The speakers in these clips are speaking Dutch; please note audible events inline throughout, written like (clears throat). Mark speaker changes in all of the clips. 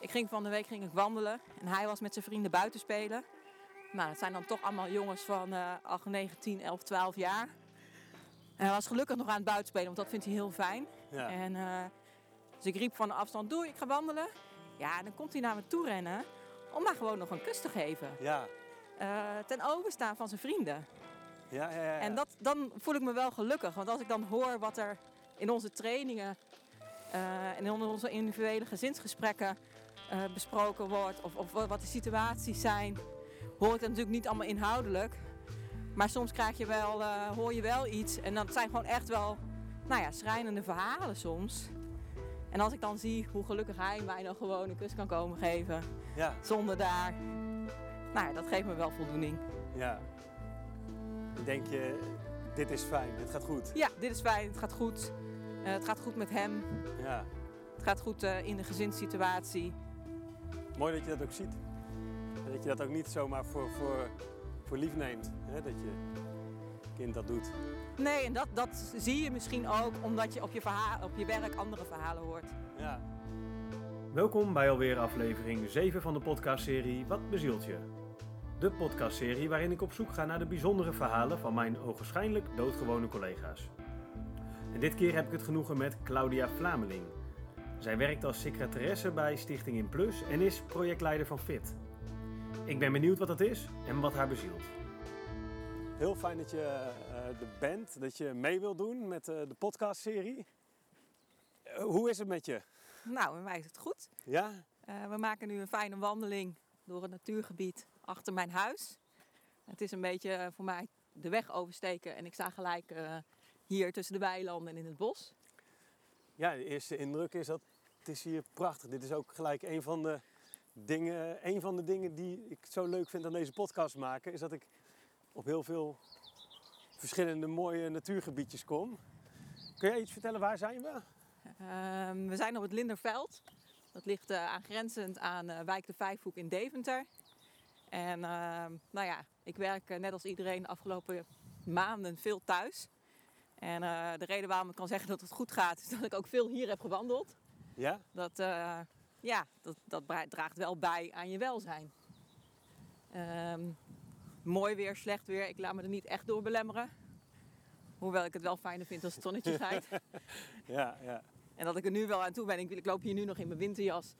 Speaker 1: Ik ging van de week ging ik wandelen en hij was met zijn vrienden buiten spelen. Nou, dat zijn dan toch allemaal jongens van uh, 8, 9, 10, 11, 12 jaar. En hij was gelukkig nog aan het buitenspelen, want dat vindt hij heel fijn.
Speaker 2: Ja.
Speaker 1: En, uh, dus ik riep van de afstand, doei, ik ga wandelen. Ja, en dan komt hij naar me toe rennen om maar gewoon nog een kus te geven.
Speaker 2: Ja.
Speaker 1: Uh, ten overstaan van zijn vrienden.
Speaker 2: Ja, ja, ja.
Speaker 1: En dat, dan voel ik me wel gelukkig. Want als ik dan hoor wat er in onze trainingen uh, en in onze individuele gezinsgesprekken uh, besproken wordt, of, of, wat de situaties zijn, hoor ik dat natuurlijk niet allemaal inhoudelijk. Maar soms krijg je wel, uh, hoor je wel iets. En dat zijn gewoon echt wel nou ja, schrijnende verhalen soms. En als ik dan zie hoe gelukkig hij mij dan gewoon een kus kan komen geven.
Speaker 2: Ja.
Speaker 1: Zonder daar. Nou ja, dat geeft me wel voldoening.
Speaker 2: Ja. Dan denk je, dit is fijn, dit gaat goed.
Speaker 1: Ja, dit is fijn, het gaat goed. Uh, het gaat goed met hem.
Speaker 2: Ja.
Speaker 1: Het gaat goed uh, in de gezinssituatie.
Speaker 2: Mooi dat je dat ook ziet. En dat je dat ook niet zomaar voor, voor, voor lief neemt. Hè? Dat je kind dat doet.
Speaker 1: Nee, en dat, dat zie je misschien ook omdat je op je, verhaal, op je werk andere verhalen hoort.
Speaker 2: Ja.
Speaker 3: Welkom bij alweer aflevering 7 van de podcastserie Wat bezielt je? De podcastserie waarin ik op zoek ga naar de bijzondere verhalen van mijn ogenschijnlijk doodgewone collega's. En dit keer heb ik het genoegen met Claudia Vlameling. Zij werkt als secretaresse bij Stichting In Plus en is projectleider van FIT. Ik ben benieuwd wat dat is en wat haar bezielt.
Speaker 2: Heel fijn dat je uh, er bent, dat je mee wilt doen met uh, de podcastserie. Uh, hoe is het met je?
Speaker 1: Nou, bij mij is het goed.
Speaker 2: Ja?
Speaker 1: we maken nu een fijne wandeling door het natuurgebied achter mijn huis. Het is een beetje voor mij de weg oversteken en ik sta gelijk hier tussen de weilanden en in het bos.
Speaker 2: Ja, de eerste indruk is dat het is hier prachtig. Dit is ook gelijk een van de dingen, een van de dingen die ik zo leuk vind aan deze podcast maken, is dat ik op heel veel verschillende mooie natuurgebiedjes kom. Kun jij iets vertellen, waar zijn we?
Speaker 1: Uh, we zijn op het Linderveld. Dat ligt uh, aangrenzend aan uh, Wijk de Vijfhoek in Deventer. En uh, nou ja, ik werk net als iedereen de afgelopen maanden veel thuis. En de reden waarom ik kan zeggen dat het goed gaat, is dat ik ook veel hier heb gewandeld.
Speaker 2: Ja?
Speaker 1: Dat, uh, ja, dat, dat draagt wel bij aan je welzijn. Um, mooi weer, slecht weer, ik laat me er niet echt door belemmeren. Hoewel ik het wel fijner vind als het zonnetje (laughs) schijnt.
Speaker 2: ja, ja.
Speaker 1: En dat ik er nu wel aan toe ben. Ik, ik loop hier nu nog in mijn winterjas.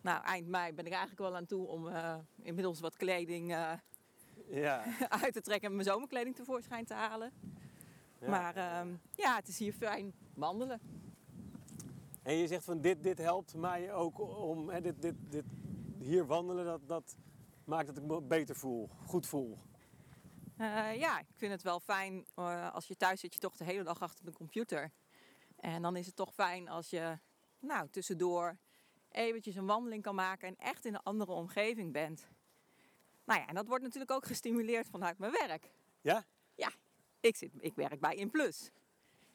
Speaker 1: Nou, eind mei ben ik eigenlijk wel aan toe om uh, inmiddels wat kleding
Speaker 2: ja. (laughs)
Speaker 1: uit te trekken en mijn zomerkleding tevoorschijn te halen. Ja. Maar uh, ja, het is hier fijn wandelen.
Speaker 2: En je zegt van dit, dit helpt mij ook om hè, dit, dit, dit, hier wandelen, dat, dat maakt dat ik me beter voel, goed voel.
Speaker 1: Uh, ja, ik vind het wel fijn uh, als je thuis zit, je toch de hele dag achter de computer. En dan is het toch fijn als je nou, tussendoor eventjes een wandeling kan maken en echt in een andere omgeving bent. Nou ja, en dat wordt natuurlijk ook gestimuleerd vanuit mijn werk.
Speaker 2: Ja?
Speaker 1: Ja, ik, zit, ik werk bij InPlus.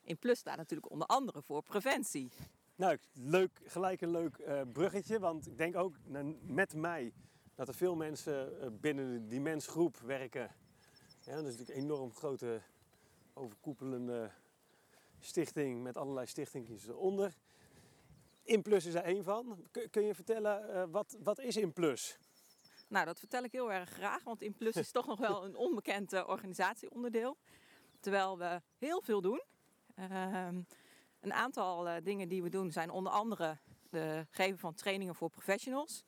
Speaker 1: InPlus staat natuurlijk onder andere voor preventie.
Speaker 2: Nou, leuk, gelijk een leuk uh, bruggetje, want ik denk ook met mij dat er veel mensen uh, binnen die mensgroep werken. Ja, dat is natuurlijk een enorm grote overkoepelende stichting met allerlei stichtingjes eronder. InPlus is er één van. Kun, kun je vertellen, uh, wat, wat is InPlus?
Speaker 1: Nou, dat vertel ik heel erg graag, want InPlus is (laughs) toch nog wel een onbekend organisatieonderdeel. Terwijl we heel veel doen. Uh, een aantal uh, dingen die we doen zijn onder andere het geven van trainingen voor professionals.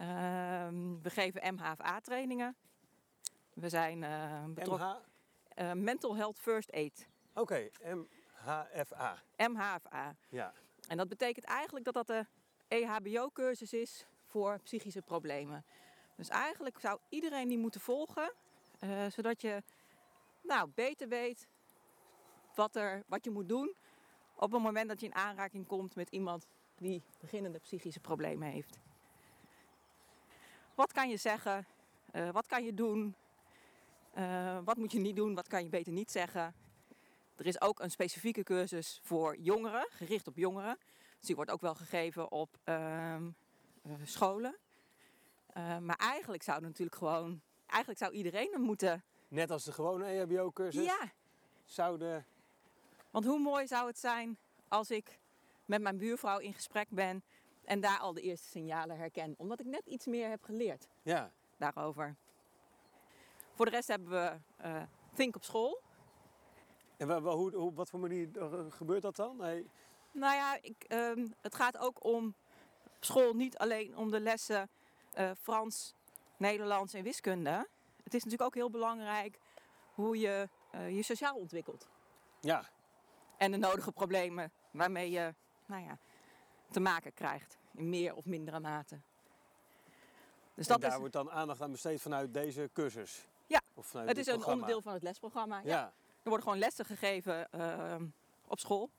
Speaker 1: Uh, we geven MHFA-trainingen. We zijn uh, betrokken.
Speaker 2: MH?
Speaker 1: Mental Health First Aid.
Speaker 2: Oké, okay, MHFA.
Speaker 1: MHFA.
Speaker 2: Ja.
Speaker 1: En dat betekent eigenlijk dat dat de EHBO-cursus is voor psychische problemen. Dus eigenlijk zou iedereen die moeten volgen, zodat je nou, beter weet wat, er, wat je moet doen op het moment dat je in aanraking komt met iemand die beginnende psychische problemen heeft. Wat kan je zeggen? Uh, wat kan je doen? Uh, wat moet je niet doen? Wat kan je beter niet zeggen? Er is ook een specifieke cursus voor jongeren, gericht op jongeren. Dus die wordt ook wel gegeven op uh, scholen. Uh, maar eigenlijk zou natuurlijk gewoon, eigenlijk zou iedereen er moeten.
Speaker 2: Net als de gewone EHBO-cursus?
Speaker 1: Ja.
Speaker 2: Zouden.
Speaker 1: Want hoe mooi zou het zijn als ik met mijn buurvrouw in gesprek ben En daar al de eerste signalen herken. Omdat ik net iets meer heb geleerd
Speaker 2: Ja.
Speaker 1: daarover. Voor de rest hebben we eh, Think op school.
Speaker 2: En hoe, hoe, wat voor manier eh, gebeurt dat dan? Hey,
Speaker 1: Nou ja, ik, ehm, het gaat ook om school niet alleen om de lessen eh, Frans, Nederlands en wiskunde. Het is natuurlijk ook heel belangrijk hoe je eh, je sociaal ontwikkelt.
Speaker 2: ja,
Speaker 1: En de nodige problemen waarmee je nou ja, te maken krijgt. In meer of mindere mate. Dus
Speaker 2: en
Speaker 1: dat
Speaker 2: daar
Speaker 1: is,
Speaker 2: wordt dan aandacht aan besteed vanuit deze cursus?
Speaker 1: Ja,
Speaker 2: Of
Speaker 1: het is een onderdeel van het lesprogramma. Ja.
Speaker 2: Ja.
Speaker 1: Er worden gewoon lessen gegeven ehm, op school.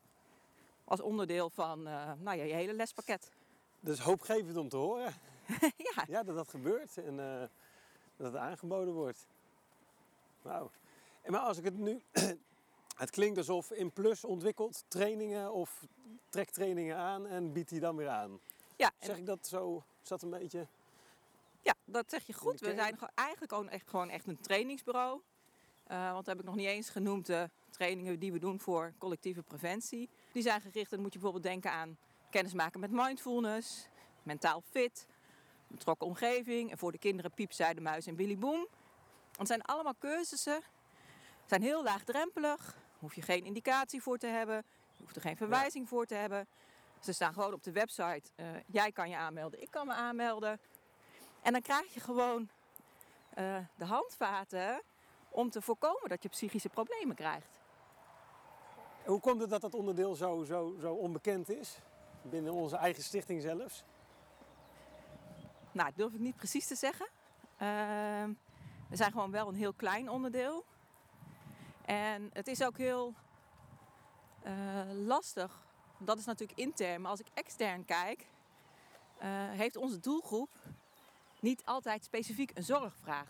Speaker 1: Als onderdeel van eh, nou ja, je hele lespakket.
Speaker 2: Dat is hoopgevend om te horen. (laughs)
Speaker 1: ja,
Speaker 2: Ja, dat dat gebeurt en eh, dat het aangeboden wordt. Wauw. Maar als ik het nu... het klinkt alsof In Plus ontwikkelt trainingen of trekt trainingen aan en biedt die dan weer aan.
Speaker 1: ja,
Speaker 2: Zeg ik dat zo? Is dat een beetje...
Speaker 1: Ja, dat zeg je goed. We zijn eigenlijk gewoon echt, gewoon echt een trainingsbureau. Eh, want dat heb ik nog niet eens genoemd, de trainingen die we doen voor collectieve preventie. Die zijn gericht, dan moet je bijvoorbeeld denken aan kennismaken met mindfulness, mentaal fit, betrokken omgeving. En voor de kinderen Piep, Zuidermuis en Billy Boom. Het zijn allemaal cursussen, zijn heel laagdrempelig. Hoef je geen indicatie voor te hebben, je hoeft er geen verwijzing voor te hebben. Ze staan gewoon op de website. eh, jij kan je aanmelden, ik kan me aanmelden. En dan krijg je gewoon eh, de handvaten om te voorkomen dat je psychische problemen krijgt.
Speaker 2: Hoe komt het dat dat onderdeel zo, zo, zo onbekend is? Binnen onze eigen stichting zelfs?
Speaker 1: Nou, dat durf ik niet precies te zeggen. Ehm, we zijn gewoon wel een heel klein onderdeel. En het is ook heel eh, lastig. Dat is natuurlijk intern. Maar als ik extern kijk, eh, heeft onze doelgroep niet altijd specifiek een zorgvraag.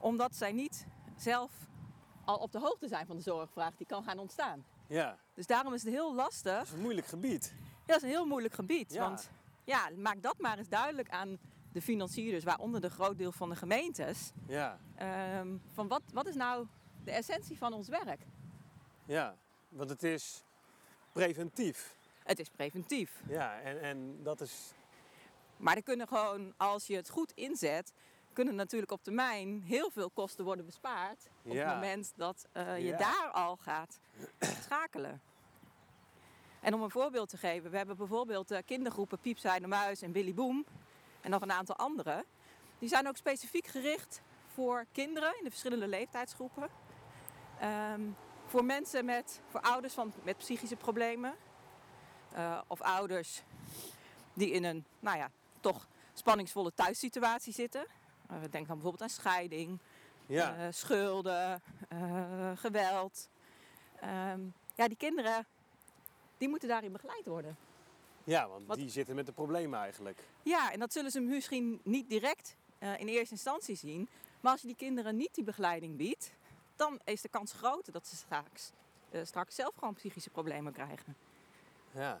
Speaker 1: Omdat zij niet zelf al op de hoogte zijn van de zorgvraag die kan gaan ontstaan.
Speaker 2: Ja,
Speaker 1: Dus daarom is het heel lastig.
Speaker 2: dat is een moeilijk gebied.
Speaker 1: Ja, dat is een heel moeilijk gebied.
Speaker 2: Ja.
Speaker 1: Want ja, maak dat maar eens duidelijk aan de financierders, waaronder de groot deel van de gemeentes.
Speaker 2: Ja,
Speaker 1: Ehm, van wat, wat is nou de essentie van ons werk?
Speaker 2: ja. Want het is preventief.
Speaker 1: Het is preventief.
Speaker 2: Ja, en, en dat is...
Speaker 1: Maar er kunnen gewoon, als je het goed inzet, kunnen natuurlijk op termijn heel veel kosten worden bespaard. Op
Speaker 2: Ja.
Speaker 1: het moment dat eh, je
Speaker 2: Ja.
Speaker 1: daar al gaat schakelen. En om een voorbeeld te geven, we hebben bijvoorbeeld de kindergroepen Piep, Zijn de Muis en Billy Boom. En nog een aantal andere. Die zijn ook specifiek gericht voor kinderen in de verschillende leeftijdsgroepen. Ehm, voor mensen met, voor ouders van, met psychische problemen. Eh, of ouders die in een, nou ja, toch spanningsvolle thuissituatie zitten. Eh, denk dan bijvoorbeeld aan scheiding,
Speaker 2: Ja,
Speaker 1: eh, schulden, geweld. Ehm, ja, die kinderen, die moeten daarin begeleid worden.
Speaker 2: ja want
Speaker 1: wat-
Speaker 2: die zitten met de problemen eigenlijk.
Speaker 1: Ja, en dat zullen ze misschien niet direct in eerste instantie zien. Maar als je die kinderen niet die begeleiding biedt, dan is de kans groter dat ze straks, eh, straks zelf gewoon psychische problemen krijgen.
Speaker 2: Ja,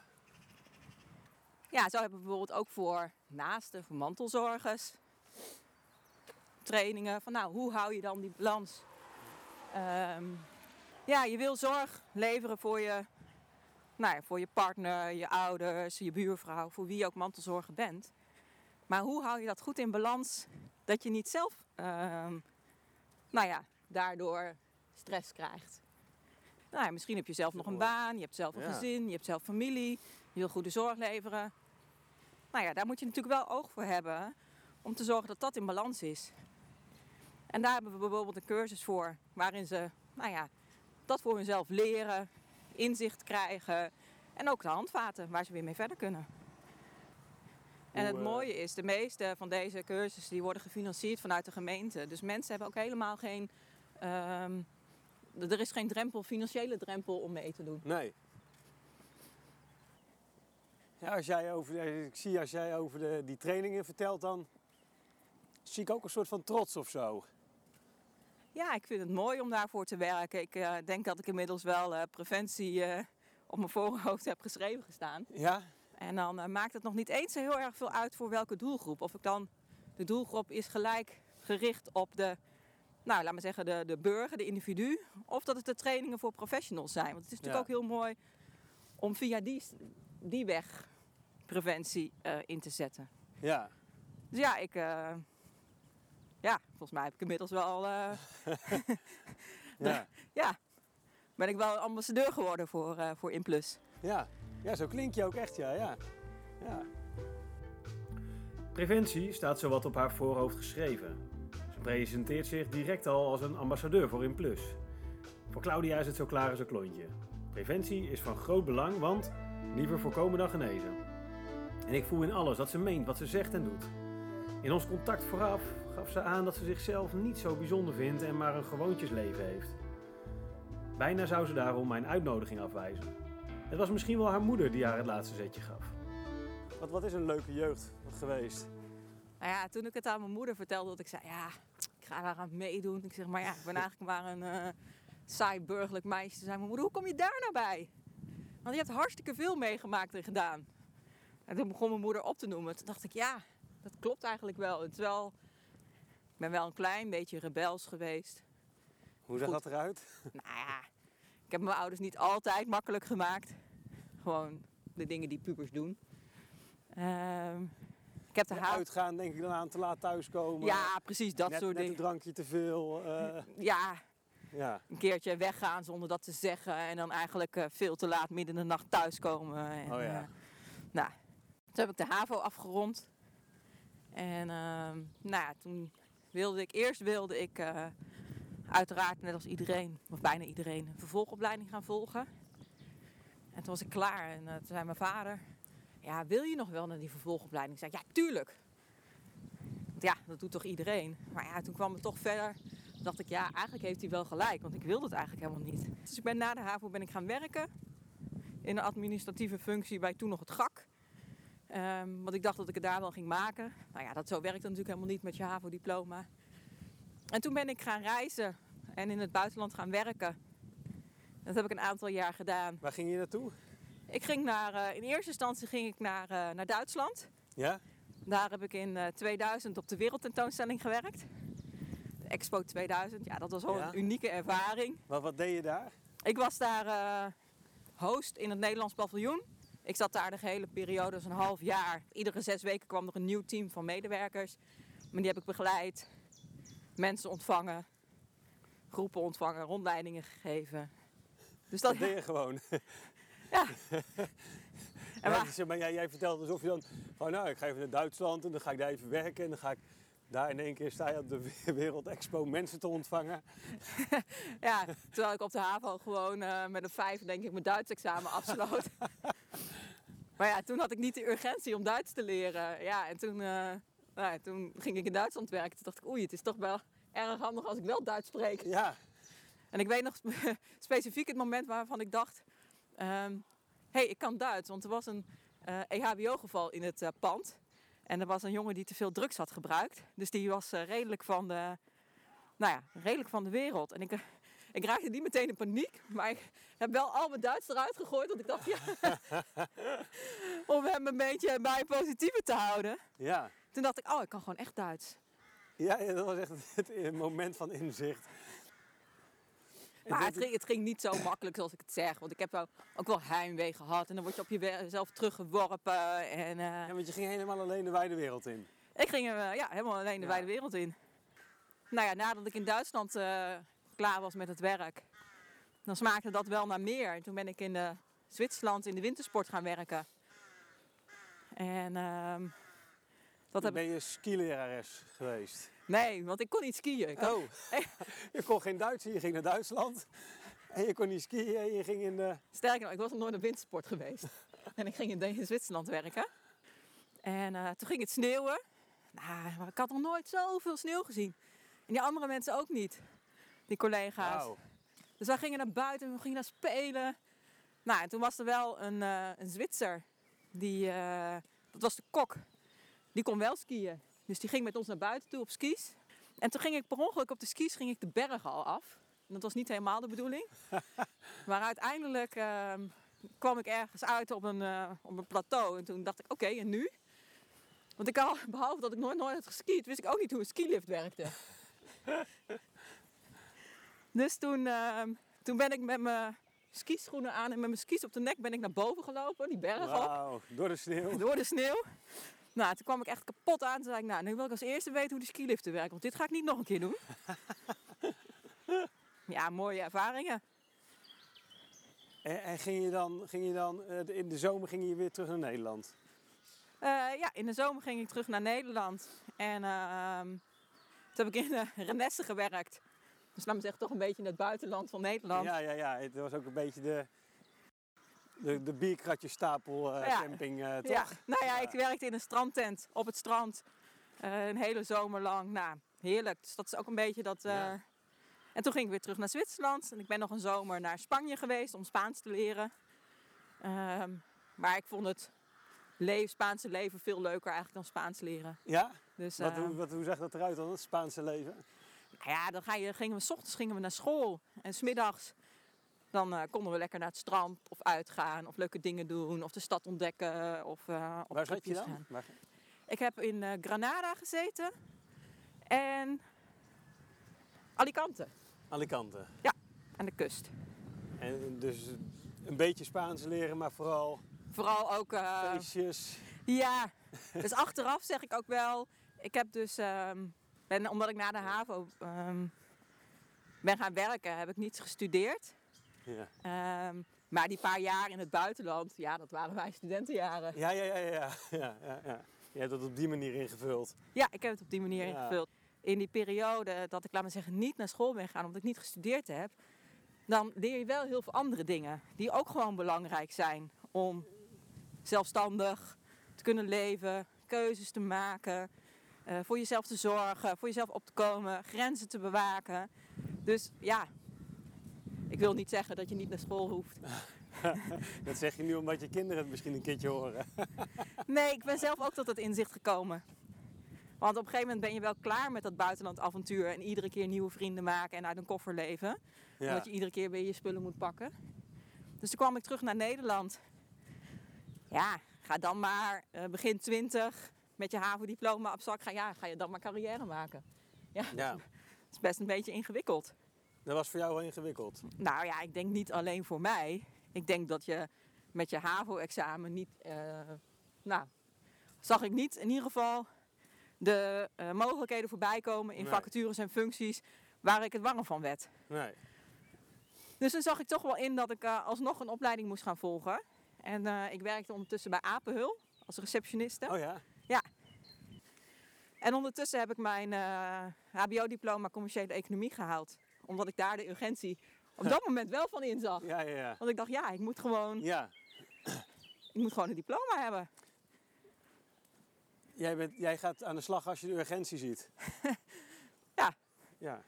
Speaker 1: Ja, zo hebben we bijvoorbeeld ook voor naasten, voor mantelzorgers, trainingen van nou, hoe hou je dan die balans? Ehm, ja, je wil zorg leveren voor je, nou ja, voor je partner, je ouders, je buurvrouw, voor wie je ook mantelzorger bent. Maar hoe hou je dat goed in balans dat je niet zelf, ehm, nou ja, daardoor stress krijgt? Nou ja, misschien heb je zelf nog een baan, je hebt zelf een
Speaker 2: Ja.
Speaker 1: gezin, je hebt zelf familie, je wil goede zorg leveren. Nou ja, daar moet je natuurlijk wel oog voor hebben om te zorgen dat dat in balans is. En daar hebben we bijvoorbeeld een cursus voor waarin ze, nou ja, dat voor hunzelf leren, inzicht krijgen en ook de handvaten waar ze weer mee verder kunnen. En het
Speaker 2: eh,
Speaker 1: mooie is, de meeste van deze cursussen die worden gefinancierd vanuit de gemeente. Dus mensen hebben ook helemaal geen, ehm, er is geen drempel, financiële drempel om mee te doen.
Speaker 2: nee. Ja, als jij over, ik zie als jij over de, die trainingen vertelt, dan zie ik ook een soort van trots of zo.
Speaker 1: Ja, ik vind het mooi om daarvoor te werken. Ik eh, denk dat ik inmiddels wel eh, preventie eh, op mijn voorhoofd heb geschreven gestaan.
Speaker 2: Ja,
Speaker 1: En dan maakt het nog niet eens heel erg veel uit voor welke doelgroep. Of ik dan, de doelgroep is gelijk gericht op de, nou laat maar zeggen, de, de burger, de individu. Of dat het de trainingen voor professionals zijn. Want het is natuurlijk
Speaker 2: Ja.
Speaker 1: ook heel mooi om via die, die weg preventie eh, in te zetten.
Speaker 2: Ja.
Speaker 1: Dus ja, ik, eh, ja, volgens mij heb ik inmiddels wel, eh, (laughs)
Speaker 2: Ja. (laughs)
Speaker 1: ja, ben ik wel ambassadeur geworden voor, eh voor Inplus.
Speaker 2: Ja. ja, zo klink je ook echt, ja. ja. ja.
Speaker 3: Preventie staat zowat op haar voorhoofd geschreven. Ze presenteert zich direct al als een ambassadeur voor Inplus. Voor Claudia is het zo klaar als een klontje. Preventie is van groot belang, want liever voorkomen dan genezen. En ik voel in alles dat ze meent wat ze zegt en doet. In ons contact vooraf gaf ze aan dat ze zichzelf niet zo bijzonder vindt en maar een gewoontjesleven heeft. Bijna zou ze daarom mijn uitnodiging afwijzen. Het was misschien wel haar moeder die haar het laatste zetje gaf.
Speaker 2: Wat, wat is een leuke jeugd geweest?
Speaker 1: Nou ja, toen ik het aan mijn moeder vertelde, dat ik zei, ja, ik ga daar aan meedoen. Ik zeg, maar ja, ik ben eigenlijk maar een eh, saai burgerlijk meisje. Zei mijn moeder, hoe kom je daar nou bij? Want je hebt hartstikke veel meegemaakt en gedaan. En toen begon mijn moeder op te noemen. Toen dacht ik, ja, dat klopt eigenlijk wel. Het is wel ik ben wel een klein beetje rebels geweest.
Speaker 2: Hoe zag
Speaker 1: Goed.
Speaker 2: dat eruit? (laughs)
Speaker 1: Nou ja, ik heb mijn ouders niet altijd makkelijk gemaakt. Gewoon de dingen die pubers doen. Ehm, heb de haat.
Speaker 2: Uitgaan, denk ik dan aan te laat thuiskomen.
Speaker 1: Ja, precies, dat
Speaker 2: net,
Speaker 1: soort
Speaker 2: net een
Speaker 1: dingen.
Speaker 2: drankje te veel. eh,
Speaker 1: Ja,
Speaker 2: ja.
Speaker 1: een keertje weggaan zonder dat te zeggen. En dan eigenlijk eh, veel te laat midden in de nacht thuiskomen. En,
Speaker 2: Oh ja.
Speaker 1: eh, nou, toen heb ik de HAVO afgerond. En ehm, nou ja, toen wilde ik, eerst wilde ik uiteraard net als iedereen, of bijna iedereen, een vervolgopleiding gaan volgen. En toen was ik klaar en toen zei mijn vader, ja, wil je nog wel naar die vervolgopleiding? Ik zei, ja, tuurlijk. Ja, dat doet toch iedereen? Maar ja, toen kwam het toch verder. Dacht ik, ja, eigenlijk heeft hij wel gelijk, want ik wilde het eigenlijk helemaal niet. Dus ik ben na de HAVO ben ik gaan werken in een administratieve functie bij toen nog het GAK. Ehm, want ik dacht dat ik het daar wel ging maken. Nou ja, dat zo werkt natuurlijk helemaal niet met je HAVO-diploma. En toen ben ik gaan reizen en in het buitenland gaan werken. Dat heb ik een aantal jaar gedaan.
Speaker 2: Waar ging je naartoe?
Speaker 1: Ik ging naar, eh, in eerste instantie ging ik naar, eh, naar Duitsland.
Speaker 2: Ja?
Speaker 1: Daar heb ik in eh, 2000 op de wereldtentoonstelling gewerkt. De Expo 2000, ja, dat was wel
Speaker 2: Ja.
Speaker 1: een unieke ervaring.
Speaker 2: Wat, wat deed je daar?
Speaker 1: Ik was daar eh, host in het Nederlands paviljoen. Ik zat daar de gehele periode, dus een half jaar. Iedere zes weken kwam er een nieuw team van medewerkers. Maar die heb ik begeleid, mensen ontvangen, groepen ontvangen, rondleidingen gegeven. Dus dat,
Speaker 2: Dat deed je gewoon. (laughs)
Speaker 1: ja. (laughs) En
Speaker 2: Ja, dus, maar jij, jij vertelt alsof je dan van nou, ik ga even naar Duitsland en dan ga ik daar even werken en dan ga ik daar in één keer sta je op de (laughs) Wereld Expo mensen te ontvangen. (laughs)
Speaker 1: Ja, terwijl ik op de HAVO gewoon eh, met een vijf denk ik mijn Duits examen afsloot. maar ja, toen had ik niet de urgentie om Duits te leren. Ja, en toen, eh, nou ja, toen ging ik in Duitsland werken. Toen dacht ik, oei, het is toch wel erg handig als ik wel Duits spreek.
Speaker 2: Ja,
Speaker 1: En ik weet nog spe- specifiek het moment waarvan ik dacht, hé, hey, ik kan Duits. Want er was een eh EHBO-geval in het eh, pand. En er was een jongen die te veel drugs had gebruikt. Dus die was eh, redelijk, van de, nou ja, redelijk van de wereld. En ik, ik raakte niet meteen in paniek. Maar ik heb wel al mijn Duits eruit gegooid. Want ik dacht, ja, (laughs) om hem een beetje bij positieve te houden.
Speaker 2: ja.
Speaker 1: Toen dacht ik, oh, ik kan gewoon echt Duits.
Speaker 2: Ja, dat was echt het moment van inzicht.
Speaker 1: Maar het ging, het ging niet zo makkelijk zoals ik het zeg. Want ik heb wel, ook wel heimwee gehad. En dan word je op jezelf teruggeworpen. En, eh,
Speaker 2: Ja, want je ging helemaal alleen de wijde wereld in.
Speaker 1: Ik ging eh, ja, helemaal alleen de
Speaker 2: Ja.
Speaker 1: wijde wereld in. Nou ja, nadat ik in Duitsland eh, klaar was met het werk, dan smaakte dat wel naar meer. En toen ben ik in Zwitserland in de wintersport gaan werken. En ehm, dat heb
Speaker 2: ben je skilerares geweest.
Speaker 1: Nee, want ik kon niet skiën.
Speaker 2: Oh, (laughs) je kon geen Duits, je ging naar Duitsland. En je kon niet skiën je ging in de...
Speaker 1: Sterker nog, ik was nog nooit naar wintersport geweest. en ik ging in, Zwitserland werken. En eh, toen ging het sneeuwen. Nou, maar ik had nog nooit zoveel sneeuw gezien. En die andere mensen ook niet. Die collega's. Dus wij gingen naar buiten, we gingen naar spelen. Nou, en toen was er wel een, eh, een Zwitser. Die, eh, dat was de kok. Die kon wel skiën. Dus die ging met ons naar buiten toe op skis. En toen ging ik per ongeluk op de skis ging ik de bergen al af. En dat was niet helemaal de bedoeling. (laughs) maar uiteindelijk ehm, kwam ik ergens uit op een, eh, op een plateau. En toen dacht ik, oké, en nu? Want ik al, (laughs) behalve dat ik nooit, nooit had geskiet, wist ik ook niet hoe een skilift werkte. (laughs) dus toen, ehm, toen ben ik met mijn skischoenen aan en met mijn skis op de nek ben ik naar boven gelopen, die berg op,
Speaker 2: Wauw, door de sneeuw.
Speaker 1: door de sneeuw. Nou, toen kwam ik echt kapot aan. Toen zei ik, nou, nu wil ik als eerste weten hoe die skiliften werken, want dit ga ik niet nog een keer doen. (laughs) ja, mooie ervaringen.
Speaker 2: En, en ging je dan, ging je dan eh, in de zomer ging je weer terug naar Nederland?
Speaker 1: Eh, ja, in de zomer ging ik terug naar Nederland. En ehm, toen heb ik in uh, Renesse gewerkt. Dus laat me zeggen, toch een beetje in het buitenland van Nederland.
Speaker 2: Ja, ja, ja. Het was ook een beetje de, de, de bierkratjesstapel eh,
Speaker 1: Ja.
Speaker 2: camping, eh, toch?
Speaker 1: Ja, nou ja, ik werkte in een strandtent op het strand. eh, een hele zomer lang. Nou, heerlijk. Dus dat is ook een beetje dat...
Speaker 2: Ja.
Speaker 1: En toen ging ik weer terug naar Zwitserland. En ik ben nog een zomer naar Spanje geweest om Spaans te leren. Ehm, maar ik vond het Spaanse leven veel leuker eigenlijk dan Spaans leren.
Speaker 2: Ja?
Speaker 1: Dus,
Speaker 2: Wat, hoe, wat, hoe zag dat eruit dan, het Spaanse leven?
Speaker 1: Nou ja, dan ga je, gingen we, s ochtends gingen we naar school. En smiddags dan eh, konden we lekker naar het strand of uitgaan. Of leuke dingen doen. Of de stad ontdekken. Of op
Speaker 2: Waar zat je dan? Waar-
Speaker 1: Ik heb in eh, Granada gezeten. En Alicante.
Speaker 2: Alicante.
Speaker 1: Aan de kust.
Speaker 2: En dus een beetje Spaans leren, maar vooral
Speaker 1: Vooral ook...
Speaker 2: feestjes.
Speaker 1: Ja, dus achteraf zeg ik ook wel. Ik heb dus, ehm, ben, omdat ik na de HAVO ehm, ben gaan werken, heb ik niets gestudeerd.
Speaker 2: Ja.
Speaker 1: Ehm, maar die paar jaar in het buitenland, ja, dat waren mijn studentenjaren.
Speaker 2: Ja, ja, ja, ja, (laughs) ja, ja, ja. Je hebt dat op die manier ingevuld.
Speaker 1: Ja, ik heb het op die manier
Speaker 2: Ja.
Speaker 1: ingevuld. In die periode dat ik, laat maar zeggen, niet naar school ben gegaan omdat ik niet gestudeerd heb, dan leer je wel heel veel andere dingen die ook gewoon belangrijk zijn om zelfstandig te kunnen leven, keuzes te maken, eh, voor jezelf te zorgen, voor jezelf op te komen, grenzen te bewaken. Dus ja, ik wil niet zeggen dat je niet naar school hoeft. (laughs)
Speaker 2: Dat zeg je nu omdat je kinderen het misschien een keertje horen. (laughs)
Speaker 1: Nee, ik ben zelf ook tot dat inzicht gekomen. Want op een gegeven moment ben je wel klaar met dat buitenlandavontuur en iedere keer nieuwe vrienden maken en uit een koffer leven.
Speaker 2: Ja.
Speaker 1: Omdat je iedere keer weer je spullen moet pakken. Dus toen kwam ik terug naar Nederland. Ja, ga dan maar eh, begin 20 met je HAVO-diploma op zak. Ga, ja, ga je dan maar carrière maken. Ja,
Speaker 2: ja, (laughs)
Speaker 1: dat is best een beetje ingewikkeld.
Speaker 2: Dat was voor jou wel ingewikkeld.
Speaker 1: Nou ja, ik denk niet alleen voor mij. Ik denk dat je met je HAVO-examen niet... eh, nou, zag ik niet in ieder geval de eh, mogelijkheden voorbij komen in
Speaker 2: Nee.
Speaker 1: vacatures en functies waar ik het warm van werd.
Speaker 2: Nee.
Speaker 1: Dus toen zag ik toch wel in dat ik eh, alsnog een opleiding moest gaan volgen. En ik werkte ondertussen bij Apenhul als receptioniste.
Speaker 2: Oh ja?
Speaker 1: En ondertussen heb ik mijn HBO-diploma commerciële economie gehaald. Omdat ik daar de urgentie op (laughs) dat moment wel van inzag.
Speaker 2: Ja, ja, ja.
Speaker 1: Want ik dacht, ja, ik moet gewoon,
Speaker 2: Ja, (clears throat)
Speaker 1: ik moet gewoon een diploma hebben.
Speaker 2: jij, bent, jij gaat aan de slag als je de urgentie ziet. (laughs)
Speaker 1: Ja.
Speaker 2: Ja,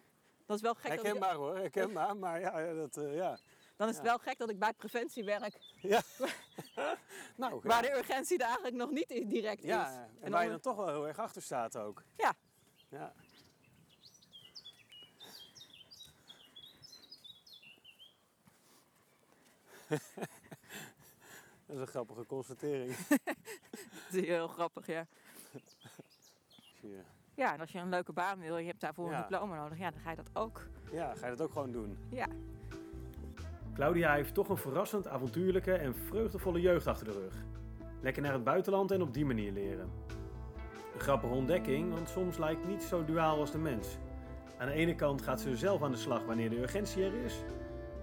Speaker 1: Dat is wel gek. Dat ik,
Speaker 2: herkenbaar hoor, herkenbaar. Maar ja, dat, eh, ja.
Speaker 1: dan is het
Speaker 2: Ja.
Speaker 1: wel gek dat ik bij preventie werk. (laughs)
Speaker 2: Nou,
Speaker 1: Waar
Speaker 2: ja.
Speaker 1: de urgentie er eigenlijk nog niet direct
Speaker 2: Ja,
Speaker 1: is.
Speaker 2: en,
Speaker 1: En
Speaker 2: waar je
Speaker 1: dan-
Speaker 2: dan toch wel heel erg achter staat ook.
Speaker 1: Ja.
Speaker 2: Ja. (laughs) Dat is een grappige constatering. (laughs)
Speaker 1: Dat is heel grappig, ja.
Speaker 2: Je.
Speaker 1: Ja, en als je een leuke baan wil en je hebt daarvoor
Speaker 2: Ja.
Speaker 1: een diploma nodig, ja, dan ga je dat ook.
Speaker 2: Ja, ga je dat ook gewoon doen?
Speaker 1: Ja.
Speaker 3: Claudia heeft toch een verrassend avontuurlijke en vreugdevolle jeugd achter de rug. Lekker naar het buitenland en op die manier leren. Een grappige ontdekking, want soms lijkt niet zo duaal als de mens. Aan de ene kant gaat ze zelf aan de slag wanneer de urgentie er is.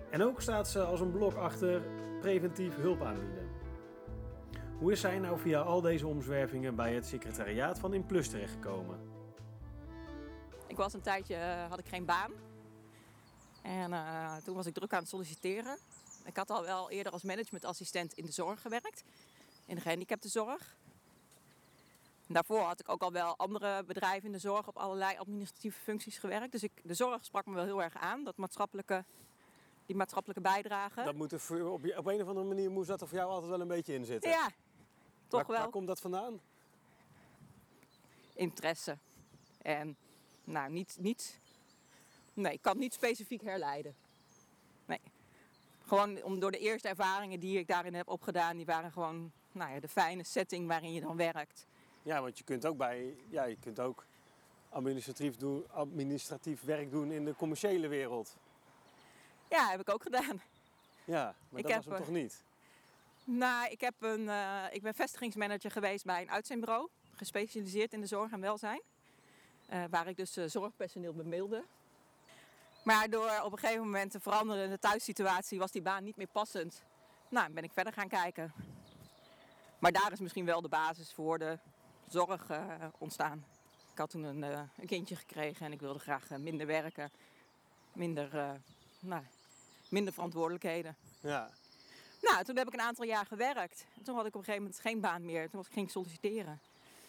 Speaker 3: En ook staat ze als een blok achter preventief hulp aanbieden. Hoe is zij nou via al deze omzwervingen bij het secretariaat van Inplus terechtgekomen?
Speaker 1: Ik was een tijdje, eh, had ik geen baan. En eh, toen was ik druk aan het solliciteren. Ik had al wel eerder als managementassistent in de zorg gewerkt. In de gehandicaptenzorg. En Daarvoor had ik ook al wel andere bedrijven in de zorg op allerlei administratieve functies gewerkt. Dus ik, de zorg sprak me wel heel erg aan, dat maatschappelijke, die maatschappelijke bijdrage.
Speaker 2: Dat moet er voor, op, je- op een of andere manier moest dat er voor jou altijd wel een beetje in zitten.
Speaker 1: ja, toch
Speaker 2: waar,
Speaker 1: wel.
Speaker 2: Waar komt dat vandaan?
Speaker 1: interesse. En nou, niet, niet, nee, ik kan het niet specifiek herleiden. Nee. Gewoon om, door de eerste ervaringen die ik daarin heb opgedaan, die waren gewoon nou ja, de fijne setting waarin je dan werkt.
Speaker 2: Ja, want je kunt ook bij, ja, je kunt ook administratief, doen, administratief werk doen in de commerciële wereld.
Speaker 1: Ja, heb ik ook gedaan.
Speaker 2: Ja, maar
Speaker 1: Ik
Speaker 2: dat was hem
Speaker 1: eh,
Speaker 2: toch niet?
Speaker 1: Nou, ik, heb een, eh, ik ben vestigingsmanager geweest bij een uitzendbureau. Gespecialiseerd in de zorg en welzijn. Eh, waar ik dus zorgpersoneel bemiddelde. Maar door op een gegeven moment te veranderen in de thuissituatie was die baan niet meer passend. Nou, ben ik verder gaan kijken. Maar daar is misschien wel de basis voor de zorg ontstaan. Ik had toen een, een kindje gekregen en ik wilde graag minder werken. Minder, nou, minder verantwoordelijkheden.
Speaker 2: Ja.
Speaker 1: Nou, toen heb ik een aantal jaar gewerkt. En toen had ik op een gegeven moment geen baan meer. Toen was ik ging solliciteren.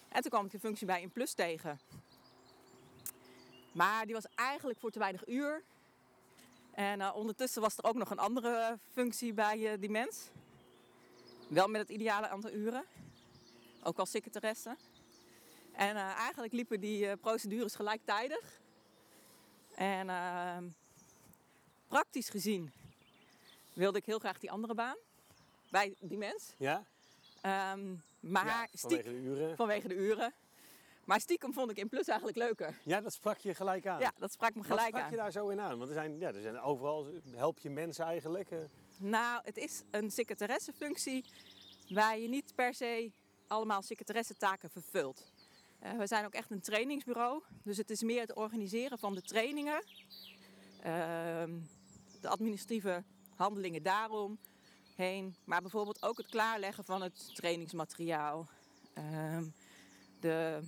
Speaker 1: En toen kwam ik de functie bij In Plus tegen. Maar die was eigenlijk voor te weinig uur. En eh, ondertussen was er ook nog een andere functie bij eh, die mens. Wel met het ideale aantal uren. Ook als secretaresse. En eh, eigenlijk liepen die procedures gelijktijdig. En ehm, praktisch gezien wilde ik heel graag die andere baan. Bij die mens.
Speaker 2: Ja?
Speaker 1: Ehm, maar
Speaker 2: ja,
Speaker 1: stiekem,
Speaker 2: vanwege de uren.
Speaker 1: vanwege de uren. Maar stiekem vond ik in plus eigenlijk leuker.
Speaker 2: Ja, dat sprak je gelijk aan.
Speaker 1: Ja, dat sprak me
Speaker 2: Wat
Speaker 1: gelijk
Speaker 2: sprak
Speaker 1: aan.
Speaker 2: je daar zo in aan? Want er zijn, ja, er zijn overal, help je mensen eigenlijk. eh.
Speaker 1: Nou, het is een secretaressefunctie waar je niet per se allemaal secretaressentaken vervult. Eh, we zijn ook echt een trainingsbureau, dus het is meer het organiseren van de trainingen, ehm, de administratieve handelingen daarom heen, maar bijvoorbeeld ook het klaarleggen van het trainingsmateriaal, ehm, de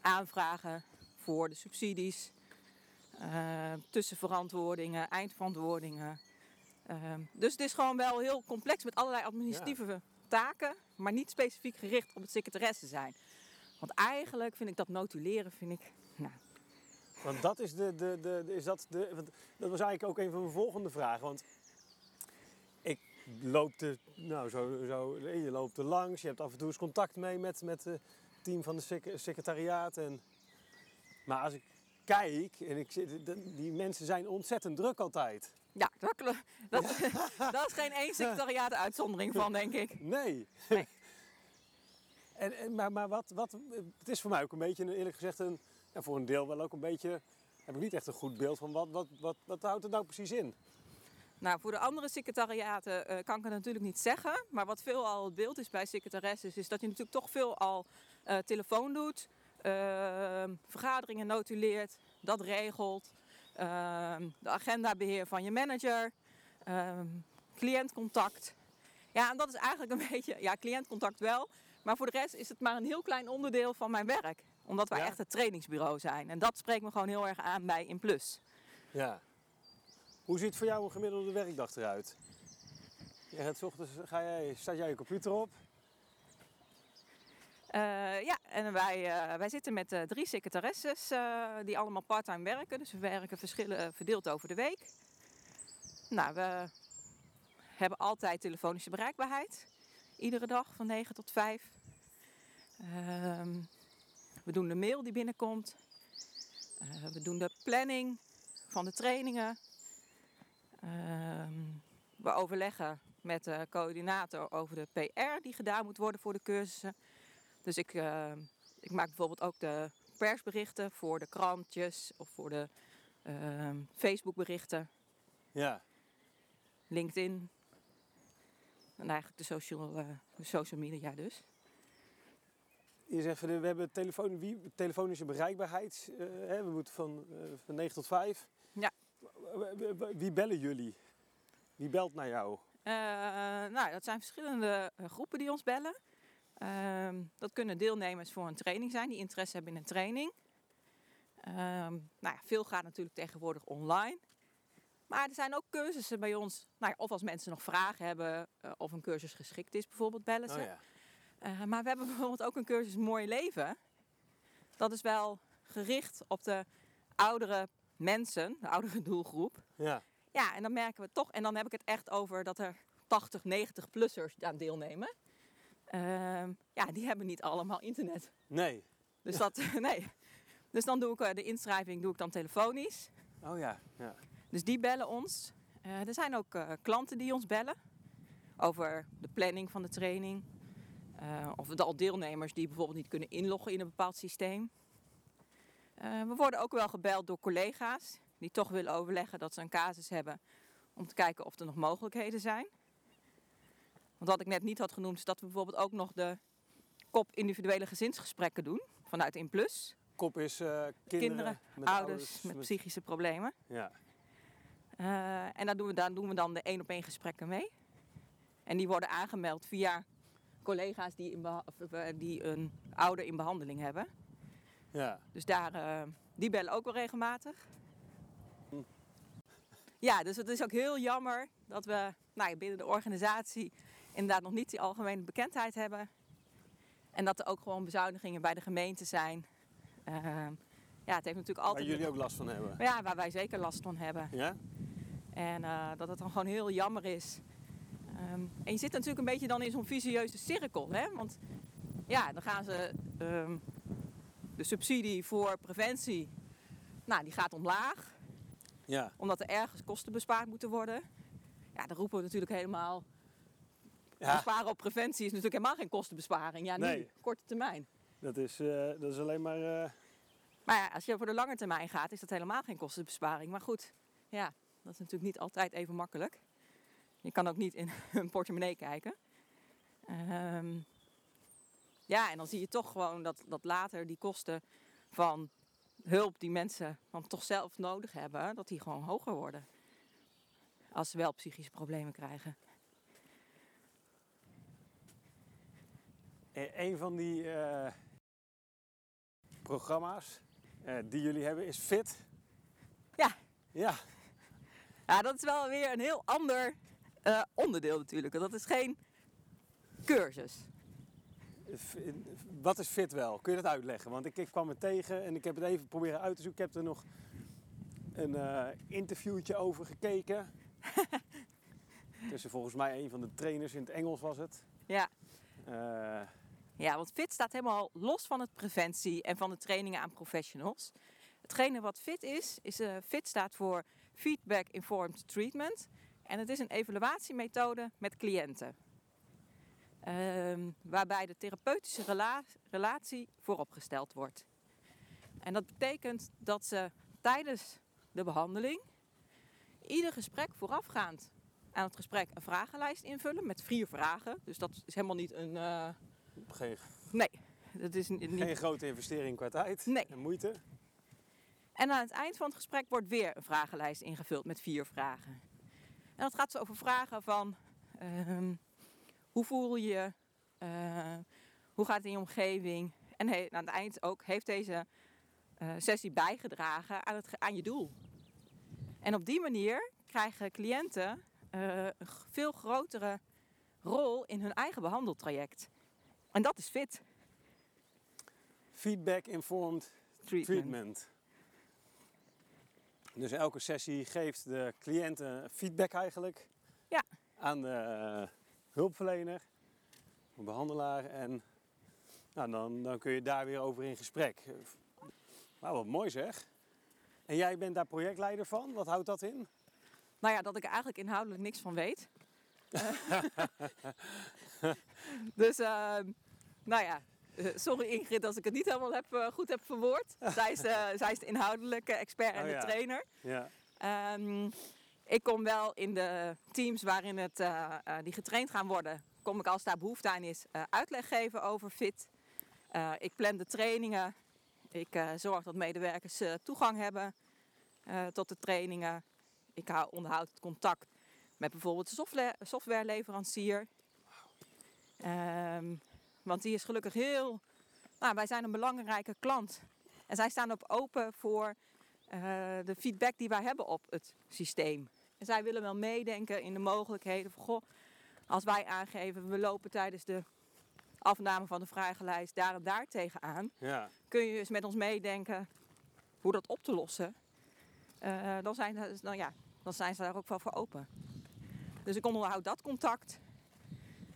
Speaker 1: aanvragen voor de subsidies, eh, tussenverantwoordingen, eindverantwoordingen. Ehm, dus het is gewoon wel heel complex met allerlei administratieve taken, maar niet specifiek gericht op het secretaresse zijn. Want eigenlijk vind ik dat notuleren, vind ik,
Speaker 2: Want dat is de, de, de, de- is dat de, want dat was eigenlijk ook een van mijn volgende vragen. Want ik loop er, nou zo, zo, je loopt er langs, je hebt af en toe eens contact mee met, met het team van de sec- secretariaat. En, maar als ik kijk, en ik die mensen zijn ontzettend druk altijd.
Speaker 1: ja, dat, dat, (laughs) dat is geen één secretariaat uitzondering van, denk ik.
Speaker 2: Nee.
Speaker 1: Nee. (laughs)
Speaker 2: en, en, maar maar wat, wat, het is voor mij ook een beetje, eerlijk gezegd, een, ja, voor een deel wel ook een beetje, heb ik niet echt een goed beeld van wat, wat, wat, wat houdt het nou precies in?
Speaker 1: Nou, voor de andere secretariaten eh, kan ik het natuurlijk niet zeggen. Maar wat veel al het beeld is bij secretaresses, is dat je natuurlijk toch veel al eh, telefoon doet. eh, vergaderingen notuleert, dat regelt. eh, de agendabeheer van je manager. eh, cliëntcontact. Ja, en dat is eigenlijk een (laughs) beetje, ja, cliëntcontact wel. Maar voor de rest is het maar een heel klein onderdeel van mijn werk. Omdat wij
Speaker 2: Ja.
Speaker 1: echt het trainingsbureau zijn. En dat spreekt me gewoon heel erg aan bij Inplus.
Speaker 2: Ja. Hoe ziet voor jou een gemiddelde werkdag eruit? Je gaat 's ochtends, ga jij, staat jij je computer op?
Speaker 1: Eh, ja, en wij, eh, wij zitten met eh, drie secretaresses die allemaal parttime werken. Dus we werken verschillen, verdeeld over de week. Nou, we hebben altijd telefonische bereikbaarheid. Iedere dag van 9 tot 5. Ehm, we doen de mail die binnenkomt. Eh, we doen de planning van de trainingen. Ehm, we overleggen met de coördinator over de PR die gedaan moet worden voor de cursussen. Dus ik, eh, ik maak bijvoorbeeld ook de persberichten voor de krantjes of voor de ehm, Facebookberichten,
Speaker 2: Ja.
Speaker 1: LinkedIn. En eigenlijk de social, eh, de social media dus.
Speaker 2: Je zegt, we hebben telefoon, wie, telefonische bereikbaarheid. eh, hè, we moeten van, eh, van 9 tot 5.
Speaker 1: Ja.
Speaker 2: Wie bellen jullie? Wie belt naar jou?
Speaker 1: Eh, nou, dat zijn verschillende eh, groepen die ons bellen. Ehm, dat kunnen deelnemers voor een training zijn die interesse hebben in een training. Ehm, nou ja, veel gaat natuurlijk tegenwoordig online. Maar er zijn ook cursussen bij ons. Nou ja, of als mensen nog vragen hebben eh, of een cursus geschikt is, bijvoorbeeld bellen ze.
Speaker 2: Oh ja.
Speaker 1: Eh, maar we hebben bijvoorbeeld ook een cursus Mooi Leven. Dat is wel gericht op de oudere mensen, de oudere (laughs) doelgroep.
Speaker 2: Ja.
Speaker 1: Ja, en dan merken we toch, en dan heb ik het echt over dat er 80, 90-plussers aan deelnemen. Ehm, ja, die hebben niet allemaal internet.
Speaker 2: Nee.
Speaker 1: Dus, dat, (laughs) nee. dus dan doe ik eh, de inschrijving doe ik dan telefonisch.
Speaker 2: Oh ja. ja.
Speaker 1: Dus die bellen ons. Eh, er zijn ook klanten die ons bellen over de planning van de training. Eh, of de al deelnemers die bijvoorbeeld niet kunnen inloggen in een bepaald systeem. Eh, we worden ook wel gebeld door collega's die toch willen overleggen dat ze een casus hebben Om te kijken of er nog mogelijkheden zijn. Want wat ik net niet had genoemd is dat we bijvoorbeeld ook nog de kop individuele gezinsgesprekken doen. Vanuit InPlus.
Speaker 2: Kop is eh, kinderen,
Speaker 1: Kinderen,
Speaker 2: met
Speaker 1: ouders met psychische problemen.
Speaker 2: Ja,
Speaker 1: en daar doen, we, daar doen we dan de één op één gesprekken mee. En die worden aangemeld via collega's die, in eh, die een ouder in behandeling hebben.
Speaker 2: ja.
Speaker 1: Dus daar, eh, die bellen ook wel regelmatig.
Speaker 2: Hm.
Speaker 1: Ja, dus het is ook heel jammer dat we nou ja, binnen de organisatie inderdaad nog niet die algemene bekendheid hebben. En dat er ook gewoon bezuinigingen bij de gemeente zijn. Eh, ja, het heeft natuurlijk
Speaker 2: Waar
Speaker 1: altijd...
Speaker 2: jullie ook last van hebben.
Speaker 1: Ja, waar wij zeker last van hebben.
Speaker 2: Ja?
Speaker 1: En dat het dan gewoon heel jammer is. Ehm, en je zit natuurlijk een beetje dan in zo'n visieuze cirkel. Hè? Want ja, dan gaan ze ehm, de subsidie voor preventie, nou, die gaat omlaag.
Speaker 2: Ja.
Speaker 1: Omdat er ergens kosten bespaard moeten worden. Ja, dan roepen we natuurlijk helemaal...
Speaker 2: Ja,
Speaker 1: Besparen op preventie is natuurlijk helemaal geen kostenbesparing. Ja, nu,
Speaker 2: Nee.
Speaker 1: korte termijn.
Speaker 2: dat is, eh, dat is alleen maar... eh,
Speaker 1: Maar ja, als je voor de lange termijn gaat, is dat helemaal geen kostenbesparing. Maar goed, ja, dat is natuurlijk niet altijd even makkelijk. Je kan ook niet in (laughs) een portemonnee kijken. Ehm, ja, en dan zie je toch gewoon dat, dat later die kosten van hulp die mensen dan toch zelf nodig hebben, dat die gewoon hoger worden. Als ze wel psychische problemen krijgen.
Speaker 2: Eh, Een van die eh, programma's eh, die jullie hebben is Fit.
Speaker 1: Ja.
Speaker 2: Ja,
Speaker 1: Ja, dat is wel weer een heel ander eh, onderdeel natuurlijk. Dat is geen cursus.
Speaker 2: Wat is Fit wel? Kun je dat uitleggen? Want ik, ik kwam het tegen en ik heb het even proberen uit te zoeken. Ik heb er nog een eh, interviewtje over gekeken. (laughs) Tussen volgens mij een van de trainers in het Engels was het.
Speaker 1: Ja.
Speaker 2: Eh,
Speaker 1: Ja, want FIT staat helemaal los van het preventie en van de trainingen aan professionals. Hetgene wat FIT is, is FIT staat voor Feedback Informed Treatment. En het is een evaluatiemethode met cliënten. Ehm, waarbij de therapeutische rela- relatie vooropgesteld wordt. En dat betekent dat ze tijdens de behandeling ieder gesprek voorafgaand aan het gesprek een vragenlijst invullen met vier vragen. Dus dat is helemaal niet een... eh,
Speaker 2: geen,
Speaker 1: Nee, dat is niet.
Speaker 2: geen grote investering qua tijd
Speaker 1: Nee.
Speaker 2: en moeite.
Speaker 1: En aan het eind van het gesprek wordt weer een vragenlijst ingevuld met vier vragen. En dat gaat zo over vragen van ehm, hoe voel je Eh, hoe gaat het in je omgeving en he- aan het eind ook heeft deze eh, sessie bijgedragen aan, het, aan je doel. En op die manier krijgen cliënten eh, een g- veel grotere rol in hun eigen behandeltraject. En dat is fit
Speaker 2: Feedback informed
Speaker 1: treatment.
Speaker 2: treatment. Dus elke sessie geeft de cliënt eh, feedback eigenlijk
Speaker 1: Ja.
Speaker 2: aan de eh, hulpverlener, de behandelaar. En nou, dan, dan kun je daar weer over in gesprek. Nou, wat mooi zeg. En jij bent daar projectleider van. Wat houdt dat in?
Speaker 1: Nou ja, dat ik eigenlijk inhoudelijk niks van weet. (laughs) (laughs) dus, ehm, nou ja, sorry Ingrid als ik het niet helemaal heb, eh, goed heb verwoord. (laughs) Zij is, de, zij is de inhoudelijke expert en
Speaker 2: Oh
Speaker 1: de
Speaker 2: ja.
Speaker 1: trainer.
Speaker 2: Ja.
Speaker 1: Ehm, ik kom wel in de teams waarin het, eh, eh, die getraind gaan worden, kom ik als daar behoefte aan is eh, uitleg geven over fit. Eh, ik plan de trainingen. Ik eh, zorg dat medewerkers eh, toegang hebben eh, tot de trainingen. Ik hou, onderhoud het contact met bijvoorbeeld de software, softwareleverancier. Ehm, want die is gelukkig heel... Nou, wij zijn een belangrijke klant. En zij staan ook open voor eh, de feedback die wij hebben op het systeem. En zij willen wel meedenken in de mogelijkheden van... Goh, als wij aangeven, we lopen tijdens de afname van de vragenlijst daar en daar tegenaan
Speaker 2: ja.
Speaker 1: kun je eens met ons meedenken hoe dat op te lossen. Eh, dan, zijn, ze- dan, ja, dan zijn ze daar ook wel voor open. Dus ik onderhoud dat contact.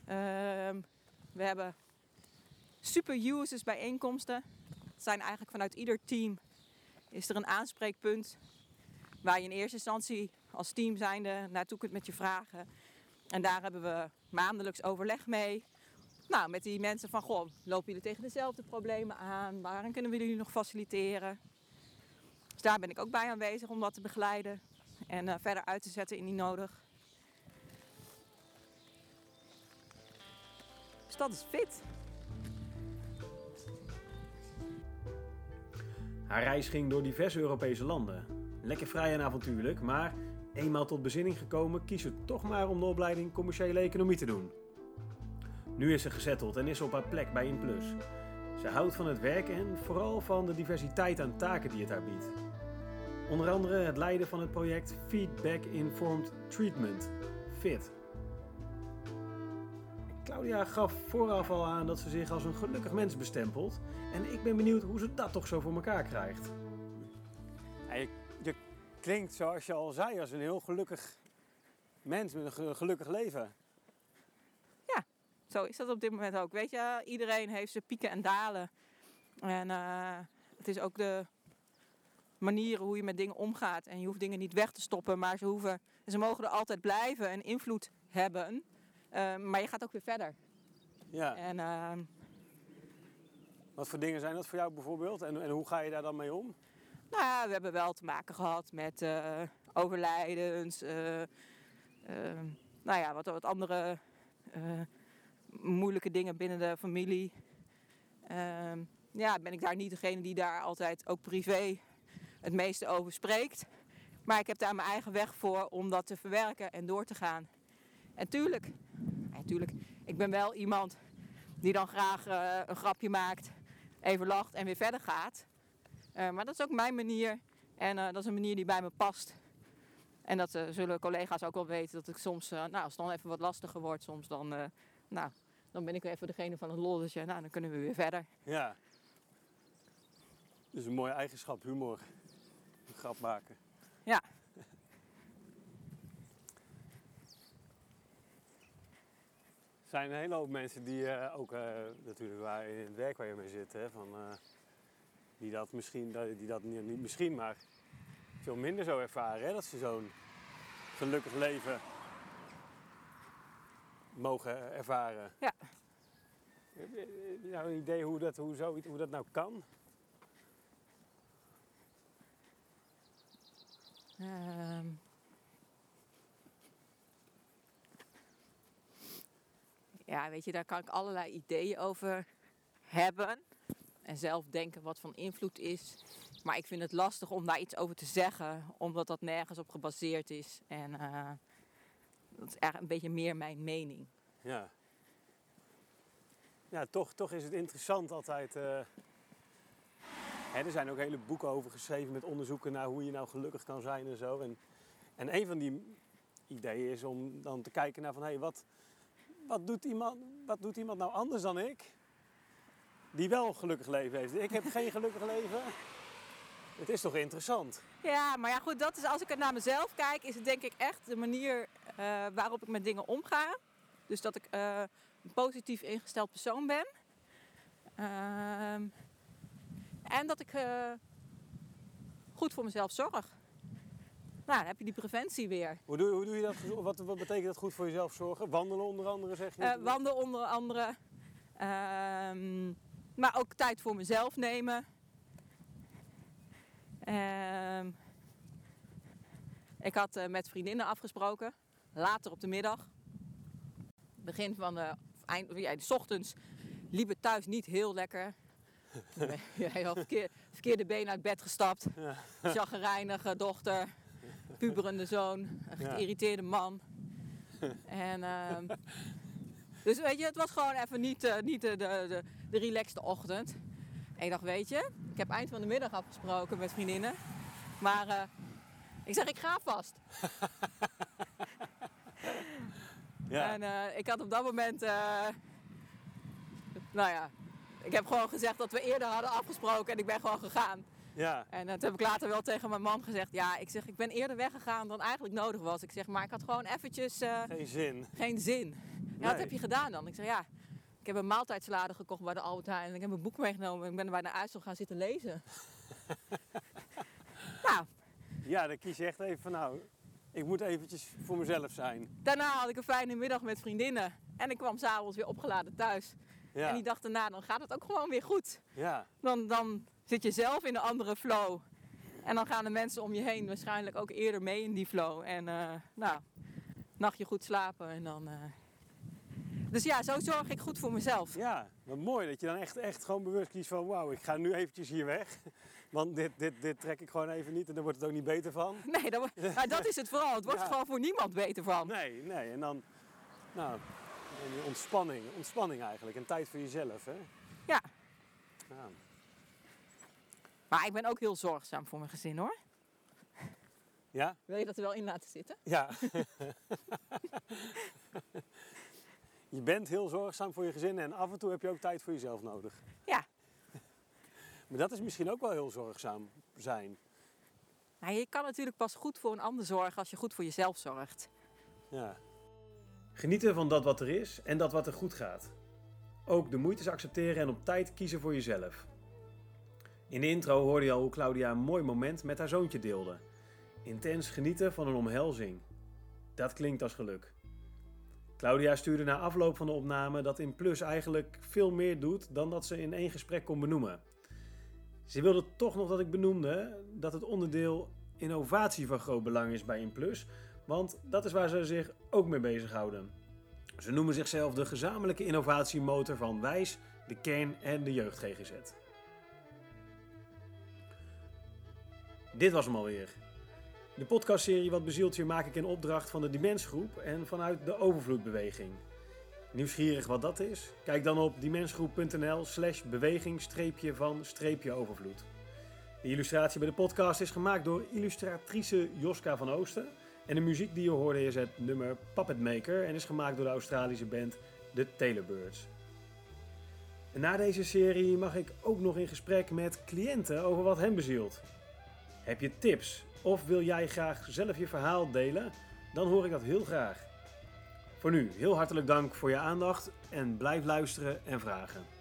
Speaker 1: Ehm, we hebben super users bijeenkomsten. Het zijn eigenlijk vanuit ieder team is er een aanspreekpunt waar je in eerste instantie als team zijnde naartoe kunt met je vragen. En daar hebben we maandelijks overleg mee. Nou, met die mensen van, goh, lopen jullie tegen dezelfde problemen aan? Waarin kunnen we jullie nog faciliteren? Dus daar ben ik ook bij aanwezig om dat te begeleiden. En eh, verder uit te zetten indien nodig. Dus dat is fit.
Speaker 3: Haar reis ging door diverse Europese landen. Lekker vrij en avontuurlijk, maar eenmaal tot bezinning gekomen kiest ze toch maar om de opleiding commerciële economie te doen. Nu is ze gezetteld en is op haar plek bij Inplus. Ze houdt van het werken en vooral van de diversiteit aan taken die het haar biedt. Onder andere het leiden van het project Feedback Informed Treatment, FIT. Claudia gaf vooraf al aan dat ze zich als een gelukkig mens bestempelt. En ik ben benieuwd hoe ze dat toch zo voor elkaar krijgt.
Speaker 2: Ja, je, je klinkt zoals je al zei als een heel gelukkig mens met een ge- gelukkig leven.
Speaker 1: Zo is dat op dit moment ook. Weet je, iedereen heeft zijn pieken en dalen. En eh, het is ook de manieren hoe je met dingen omgaat. En je hoeft dingen niet weg te stoppen, maar ze, hoeven, ze mogen er altijd blijven en invloed hebben. Eh, maar je gaat ook weer verder.
Speaker 2: Ja.
Speaker 1: En eh,
Speaker 2: Wat voor dingen zijn dat voor jou bijvoorbeeld? En, en hoe ga je daar dan mee om?
Speaker 1: nou ja, we hebben wel te maken gehad met eh, overlijdens. eh, eh, nou ja, wat, wat andere eh, moeilijke dingen binnen de familie. Ehm, ja, ben ik daar niet degene die daar altijd ook privé het meeste over spreekt. Maar ik heb daar mijn eigen weg voor om dat te verwerken en door te gaan. En tuurlijk, ik ben wel iemand die dan graag eh, een grapje maakt, even lacht en weer verder gaat. Eh, maar dat is ook mijn manier en eh, dat is een manier die bij me past. En dat zullen collega's ook wel weten dat ik soms, nou, als het dan even wat lastiger wordt, soms dan, nou, dan ben ik weer even degene van het lolletje. Nou, dan kunnen we weer verder.
Speaker 2: Ja. Dus een mooie eigenschap, humor. Een grap maken.
Speaker 1: Ja.
Speaker 2: Er zijn een hele hoop mensen die eh, ook eh, natuurlijk waar in het werk waar je mee zit, hè, van, eh, die dat misschien, die dat niet, niet misschien, maar veel minder zo ervaren. Hè, dat ze zo'n gelukkig leven mogen ervaren.
Speaker 1: Ja.
Speaker 2: Heb je- nou een idee hoe dat, hoe, zoiets, hoe dat nou kan?
Speaker 1: Ehm. Ja, weet je, daar kan ik allerlei ideeën over hebben. En zelf denken wat van invloed is. Maar ik vind het lastig om daar iets over te zeggen, omdat dat nergens op gebaseerd is. En eh, dat is echt een beetje meer mijn mening.
Speaker 2: Ja. Ja, toch, toch is het interessant altijd. eh, hè, er zijn ook hele boeken over geschreven met onderzoeken naar hoe je nou gelukkig kan zijn en zo. En, en een van die ideeën is om dan te kijken naar van hé, wat, wat, doet iemand, wat doet iemand nou anders dan ik? Die wel een gelukkig leven heeft. Ik heb (laughs) geen gelukkig leven. Het is toch interessant?
Speaker 1: Ja, maar ja, goed, dat is als ik het naar mezelf kijk, is het denk ik echt de manier eh, waarop ik met dingen omga. Dus dat ik eh, een positief ingesteld persoon ben. Ehm, en dat ik eh, goed voor mezelf zorg. Nou, dan heb je die preventie weer.
Speaker 2: Hoe doe, hoe doe je dat? Wat, wat betekent dat goed voor jezelf zorgen? Wandelen onder andere, zeg je?
Speaker 1: Eh wandelen onder andere. Ehm, maar ook tijd voor mezelf nemen. Ehm, ik had eh, met vriendinnen afgesproken. Later op de middag. Begin van de... Eind, ja, s ochtends liep het thuis niet heel lekker. (laughs) Heel verkeer, verkeerde been uit bed gestapt.
Speaker 2: Ja.
Speaker 1: Chagrijnige dochter. (laughs) Puberende zoon. Een geïrriteerde man. (laughs) En... ehm, dus weet je, het was gewoon even niet, eh, niet de, de, de, relaxte ochtend. En ik dacht, weet je, ik heb eind van de middag afgesproken met vriendinnen. Maar eh, ik zeg, ik ga vast. (laughs)
Speaker 2: Ja.
Speaker 1: En eh, ik had op dat moment, nou ja, ik heb gewoon gezegd dat we eerder hadden afgesproken en ik ben gewoon gegaan.
Speaker 2: Ja.
Speaker 1: En toen heb ik later wel tegen mijn man gezegd, ja, ik zeg, ik ben eerder weggegaan dan eigenlijk nodig was. Ik zeg, maar ik had gewoon eventjes... eh,
Speaker 2: Geen zin.
Speaker 1: geen zin. Ja,
Speaker 2: Nee.
Speaker 1: wat heb je gedaan dan? Ik zeg ja, ik heb een maaltijdsalade gekocht bij de Albert Heijn en ik heb een boek meegenomen en ik ben er bij de IJssel gaan zitten lezen. (laughs) nou,
Speaker 2: Ja, dan kies je echt even van nou, ik moet eventjes voor mezelf zijn.
Speaker 1: daarna had ik een fijne middag met vriendinnen en ik kwam s'avonds weer opgeladen thuis.
Speaker 2: Ja,
Speaker 1: En die dag daarna, dan gaat het ook gewoon weer goed.
Speaker 2: ja,
Speaker 1: Dan, dan zit je zelf in een andere flow. En dan gaan de mensen om je heen waarschijnlijk ook eerder mee in die flow. En uh, nou, nachtje goed slapen en dan... Uh... Dus ja, zo zorg ik goed voor mezelf.
Speaker 4: Ja, wat mooi dat je dan echt, echt gewoon bewust kiest van... wauw, ik ga nu eventjes hier weg. (laughs) Want dit, dit, dit trek ik gewoon even niet en daar wordt het ook niet beter van. (laughs)
Speaker 1: Nee, dat, (laughs) maar dat is het vooral. Het wordt ja. gewoon voor niemand beter van.
Speaker 4: Nee, nee. En dan, nou, ontspanning. Ontspanning eigenlijk. En tijd voor jezelf, hè?
Speaker 1: Ja. ja. Maar ik ben ook heel zorgzaam voor mijn gezin, hoor.
Speaker 4: Ja?
Speaker 1: Wil je dat er wel in laten zitten?
Speaker 4: Ja. (laughs) je bent heel zorgzaam voor je gezin en af en toe heb je ook tijd voor jezelf nodig.
Speaker 1: Ja.
Speaker 4: Maar dat is misschien ook wel heel zorgzaam zijn.
Speaker 1: Nou, je kan natuurlijk pas goed voor een ander zorgen als je goed voor jezelf zorgt.
Speaker 4: Ja.
Speaker 2: Genieten van dat wat er is en dat wat er goed gaat. Ook de moeites accepteren en op tijd kiezen voor jezelf. In de intro hoorde je al hoe Claudia een mooi moment met haar zoontje deelde. Intens genieten van een omhelzing. Dat klinkt als geluk. Claudia stuurde na afloop van de opname dat In Plus eigenlijk veel meer doet dan dat ze in één gesprek kon benoemen. Ze wilde toch nog dat ik benoemde dat het onderdeel innovatie van groot belang is bij InPlus, want dat is waar ze zich ook mee bezighouden. Ze noemen zichzelf de gezamenlijke innovatiemotor van Wijs, de Kern en de Jeugd GGZ. Dit was hem alweer. De podcastserie Wat bezielt je maak ik in opdracht van de Dimensgroep en vanuit de Overvloedbeweging. Nieuwsgierig wat dat is? Kijk dan op dimensgroep.nl slash beweging van overvloed. De illustratie bij de podcast is gemaakt door illustratrice Joska van Oosten. En de muziek die je hoorde is het nummer Puppet Maker en is gemaakt door de Australische band The Taylorbirds. Na deze serie mag ik ook nog in gesprek met cliënten over wat hen bezielt. Heb je tips of wil jij graag zelf je verhaal delen? Dan hoor ik dat heel graag. Voor nu heel hartelijk dank voor je aandacht en blijf luisteren en vragen.